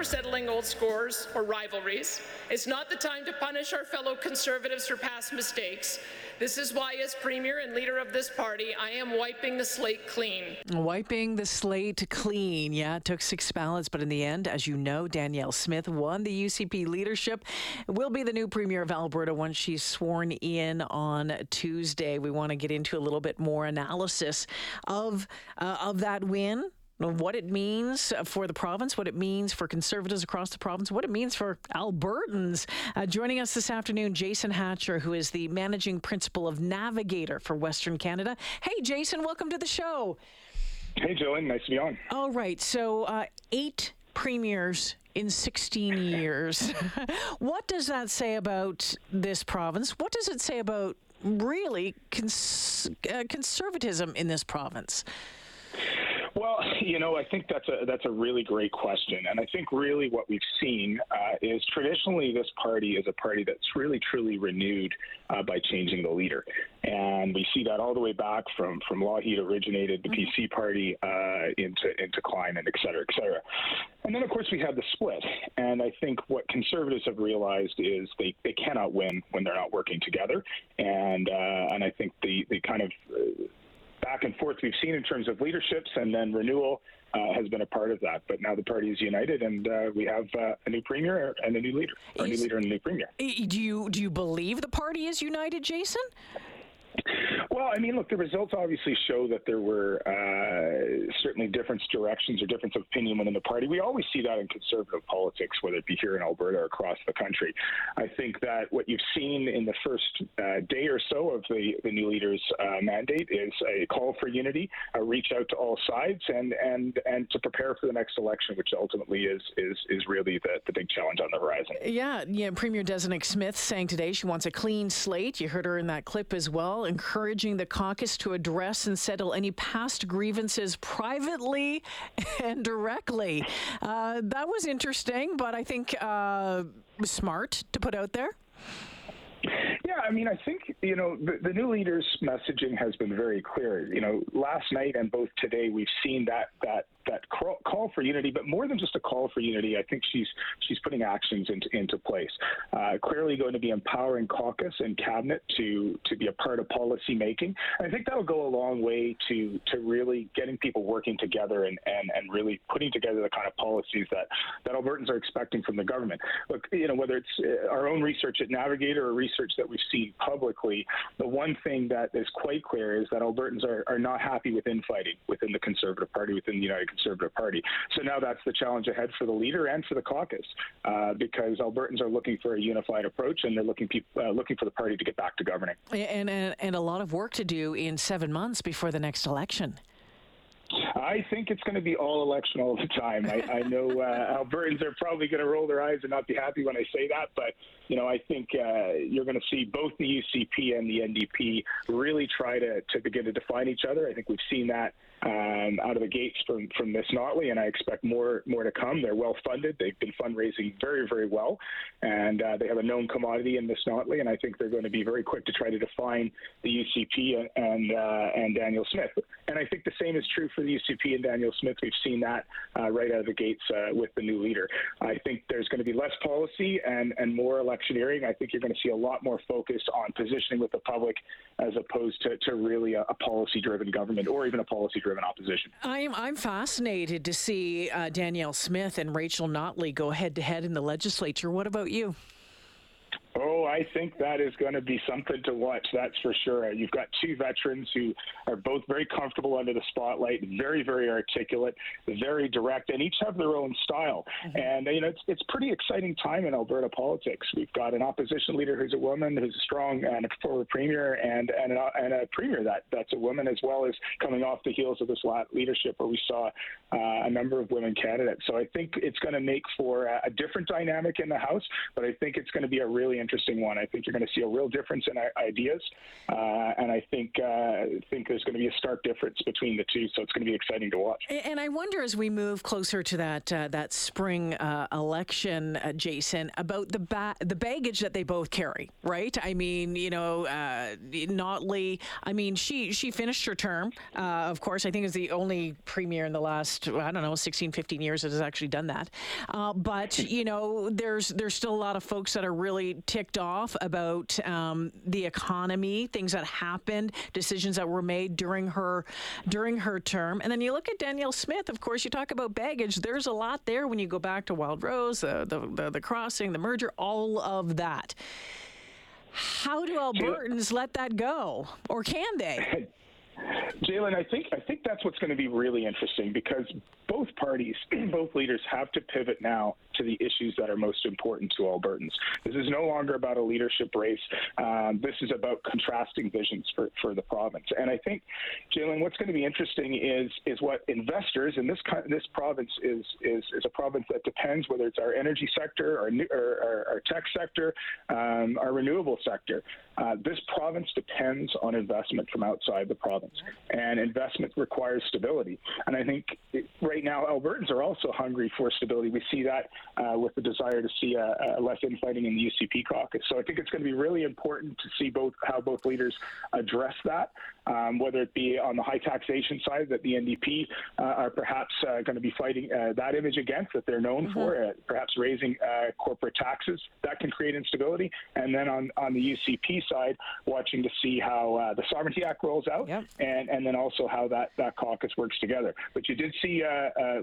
for settling old scores or rivalries. It's not the time to punish our fellow Conservatives for past mistakes. This is why, as Premier and leader of this party, I am wiping the slate clean. Wiping the slate clean. Yeah, it took six ballots, but in the end, as you know, Danielle Smith won the UCP leadership. Will be the new Premier of Alberta once she's sworn in on Tuesday. We want to get into a little bit more analysis of uh, of that win what it means for the province, what it means for conservatives across the province, what it means for Albertans. Uh, joining us this afternoon, Jason Hatcher, who is the managing principal of Navigator for Western Canada. Hey, Jason, welcome to the show. Hey, Joanne, nice to be on. All right, so uh, eight premiers in 16 years. what does that say about this province? What does it say about really cons- uh, conservatism in this province? Well, you know, I think that's a that's a really great question, and I think really what we've seen uh, is traditionally this party is a party that's really truly renewed uh, by changing the leader, and we see that all the way back from from Lougheed originated the mm-hmm. PC party uh, into into Klein and et cetera, et cetera, and then of course we had the split, and I think what conservatives have realized is they they cannot win when they're not working together, and uh, and I think the the kind of uh, back and forth we've seen in terms of leaderships and then renewal uh, has been a part of that. But now the party is united, and uh, we have uh, a new premier and a new leader, or a new leader and a new premier. Do you do you believe the party is united, Jason? Well, I mean, look, the results obviously show that there were uh, certainly different directions or difference of opinion within the party. We always see that in conservative politics, whether it be here in Alberta or across the country. I think that what you've seen in the first uh, day or so of the, the new leader's uh, mandate is a call for unity, a reach out to all sides, and and and to prepare for the next election, which ultimately is is is really the, the big challenge on the horizon. Yeah, yeah. Premier Designate Smith saying today she wants a clean slate. You heard her in that clip as well, encouraging urging the caucus to address and settle any past grievances privately and directly. Uh, that was interesting, but I think uh, smart to put out there. I mean, I think you know the, the, new leader's messaging has been very clear. You know, last night and both today, we've seen that that that call for unity, but more than just a call for unity, I think she's she's putting actions into into place. Uh, clearly, going to be empowering caucus and cabinet to to be a part of policy making. And I think that'll go a long way to to really getting people working together and and and really putting together the kind of policies that that Albertans are expecting from the government. Look, you know, whether it's uh, our own research at Navigator or research that we've seen publicly, the one thing that is quite clear is that Albertans are, are not happy with infighting within the Conservative Party, within the United Conservative Party. So now that's the challenge ahead for the leader and for the caucus, uh, because Albertans are looking for a unified approach and they're looking pe- uh, looking for the party to get back to governing. And, and and a lot of work to do in seven months before the next election. I think it's going to be all election all the time. I, I know uh, Albertans are probably going to roll their eyes and not be happy when I say that, but you know I think uh, you're going to see both the UCP and the NDP really try to to begin to define each other. I think we've seen that um, out of the gates from from Miss Notley, and I expect more more to come. They're well funded. They've been fundraising very very well, and uh, they have a known commodity in Miss Notley, and I think they're going to be very quick to try to define the UCP and uh, and Danielle Smith. And I think the same is true for the UCP and Danielle Smith. We've seen that uh, right out of the gates uh, with the new leader. I think there's going to be less policy and and more electioneering. I think you're going to see a lot more focus on positioning with the public as opposed to, to really a, a policy driven government or even a policy driven opposition. I'm I'm fascinated to see uh, Danielle Smith and Rachel Notley go head to head in the legislature. What about you? Oh, I think that is going to be something to watch. That's for sure. You've got two veterans who are both very comfortable under the spotlight, very, very articulate, very direct, and each have their own style. Mm-hmm. And you know, it's it's pretty exciting time in Alberta politics. We've got an opposition leader who's a woman, who's a strong and a former premier, and and a, and a premier that that's a woman as well as coming off the heels of this leadership where we saw uh, a number of women candidates. So I think it's going to make for a, a different dynamic in the House, but I think it's going to be a really interesting one. I think you're going to see a real difference in ideas, uh, and I think uh, think there's going to be a stark difference between the two. So it's going to be exciting to watch. And I wonder as we move closer to that uh, that spring uh, election, uh, Jason, about the ba- the baggage that they both carry, right? I mean, you know, uh, Notley. I mean, she she finished her term. of course, I think is the only premier in the last I don't know 16, 15 years that has actually done that. but you know, there's there's still a lot of folks that are really ticked off about um, the economy, things that happened, decisions that were made during her during her term. And then you look at Danielle Smith. Of course, you talk about baggage. There's a lot there when you go back to Wildrose, the the, the, the crossing, the merger, all of that. How do Albertans let that go, or can they? Jalen, I think I think that's what's going to be really interesting because both parties, both leaders have to pivot now to the issues that are most important to Albertans. This is no longer about a leadership race. Um, this is about contrasting visions for, for the province. And I think, Jalen, what's going to be interesting is is what investors in this this province is is, is a province that depends whether it's our energy sector, our our, our tech sector, um, our renewable sector. Uh, this province depends on investment from outside the province, and investment requires stability. And I think right now Albertans are also hungry for stability. We see that uh, with the desire to see a, a less infighting in the UCP caucus. So I think it's going to be really important to see both how both leaders address that, um, whether it be on the high taxation side that the NDP uh, are perhaps uh, going to be fighting uh, that image against that they're known mm-hmm. for, uh, perhaps raising uh, corporate taxes that can create instability, and then on on the UCP side, watching to see how the Sovereignty Act rolls out, yep. And and then also how that that caucus works together. But you did see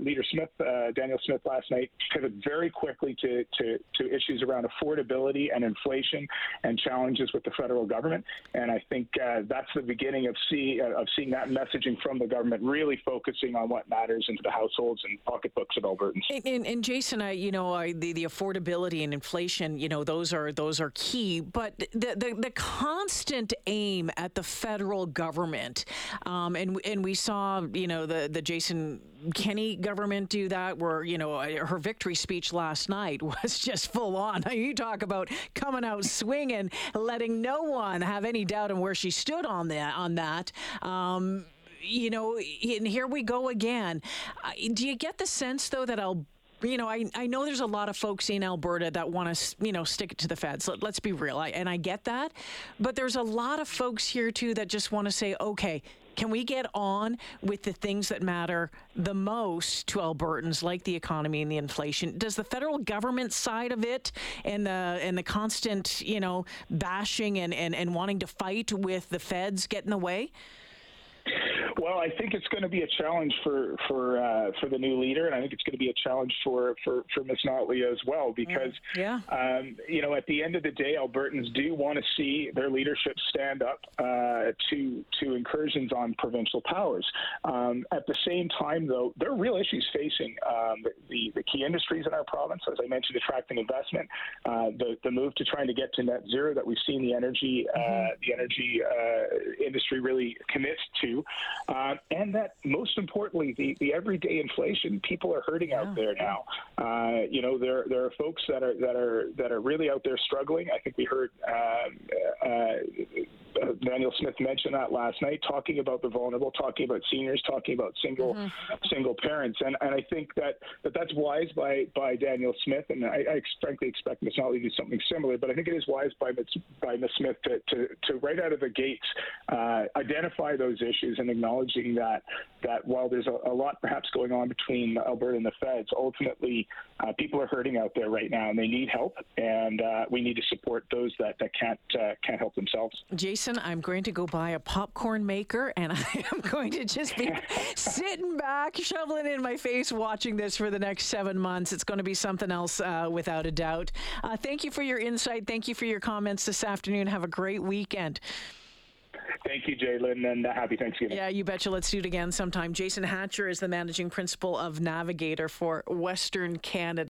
Leader Smith, Danielle Smith, last night pivot very quickly to, to, to issues around affordability and inflation and challenges with the federal government. And I think uh, that's the beginning of see uh, of seeing that messaging from the government really focusing on what matters into the households and pocketbooks of Albertans. And, and, and Jason, I, you know, I, the the affordability and inflation, you know, those are those are key. But the the, the constant aim at the federal government, um, and and we saw, you know, the the Jason Kenney government do that, where you know her victory speech last night was just full on. You talk about coming out swinging, letting no one have any doubt on where she stood on that. On that. Um, you know, and here we go again. Do you get the sense though that I'll you know, I, I know there's a lot of folks in Alberta that want to, you know, stick it to the feds. Let, us be real. I, and I get that. But there's a lot of folks here, too, that just want to say, okay, can we get on with the things that matter the most to Albertans, like the economy and the inflation? Does the federal government side of it and the and the constant, you know, bashing and, and, and wanting to fight with the feds get in the way? Well, I think it's going to be a challenge for for uh, for the new leader, and I think it's going to be a challenge for for for Ms. Notley as well, because mm, yeah. um, you know at the end of the day, Albertans do want to see their leadership stand up uh, to to incursions on provincial powers. Um, at the same time, though, there are real issues facing um, the the key industries in our province, as I mentioned, attracting investment, uh, the the move to trying to get to net zero that we've seen the energy uh, mm-hmm. the energy uh, industry really commit to. Uh, and that most importantly, the, the everyday inflation, people are hurting yeah. out there now. Uh, you know, there there are folks that are that are that are really out there struggling. I think we heard um, uh, Danielle Smith mentioned that last night, talking about the vulnerable, talking about seniors, talking about single mm-hmm. single parents, and and I think that, that that's wise by by Danielle Smith, and I, I frankly expect Ms. Notley to do something similar. But I think it is wise by Ms. by Ms. Smith to, to, to right out of the gates uh, identify those issues and acknowledging that that while there's a, a, lot perhaps going on between Alberta and the feds, ultimately uh, people are hurting out there right now and they need help, and uh, we need to support those that, that can't uh, can't help themselves. Jason, I'm going to go buy a popcorn maker and I am going to just be sitting back, shoveling in my face, watching this for the next seven months. It's going to be something else uh, without a doubt. Uh, thank you for your insight. Thank you for your comments this afternoon. Have a great weekend. Thank you, Jalen, and uh, happy Thanksgiving. Yeah, you betcha. Let's do it again sometime. Jason Hatcher is the managing principal of Navigator for Western Canada.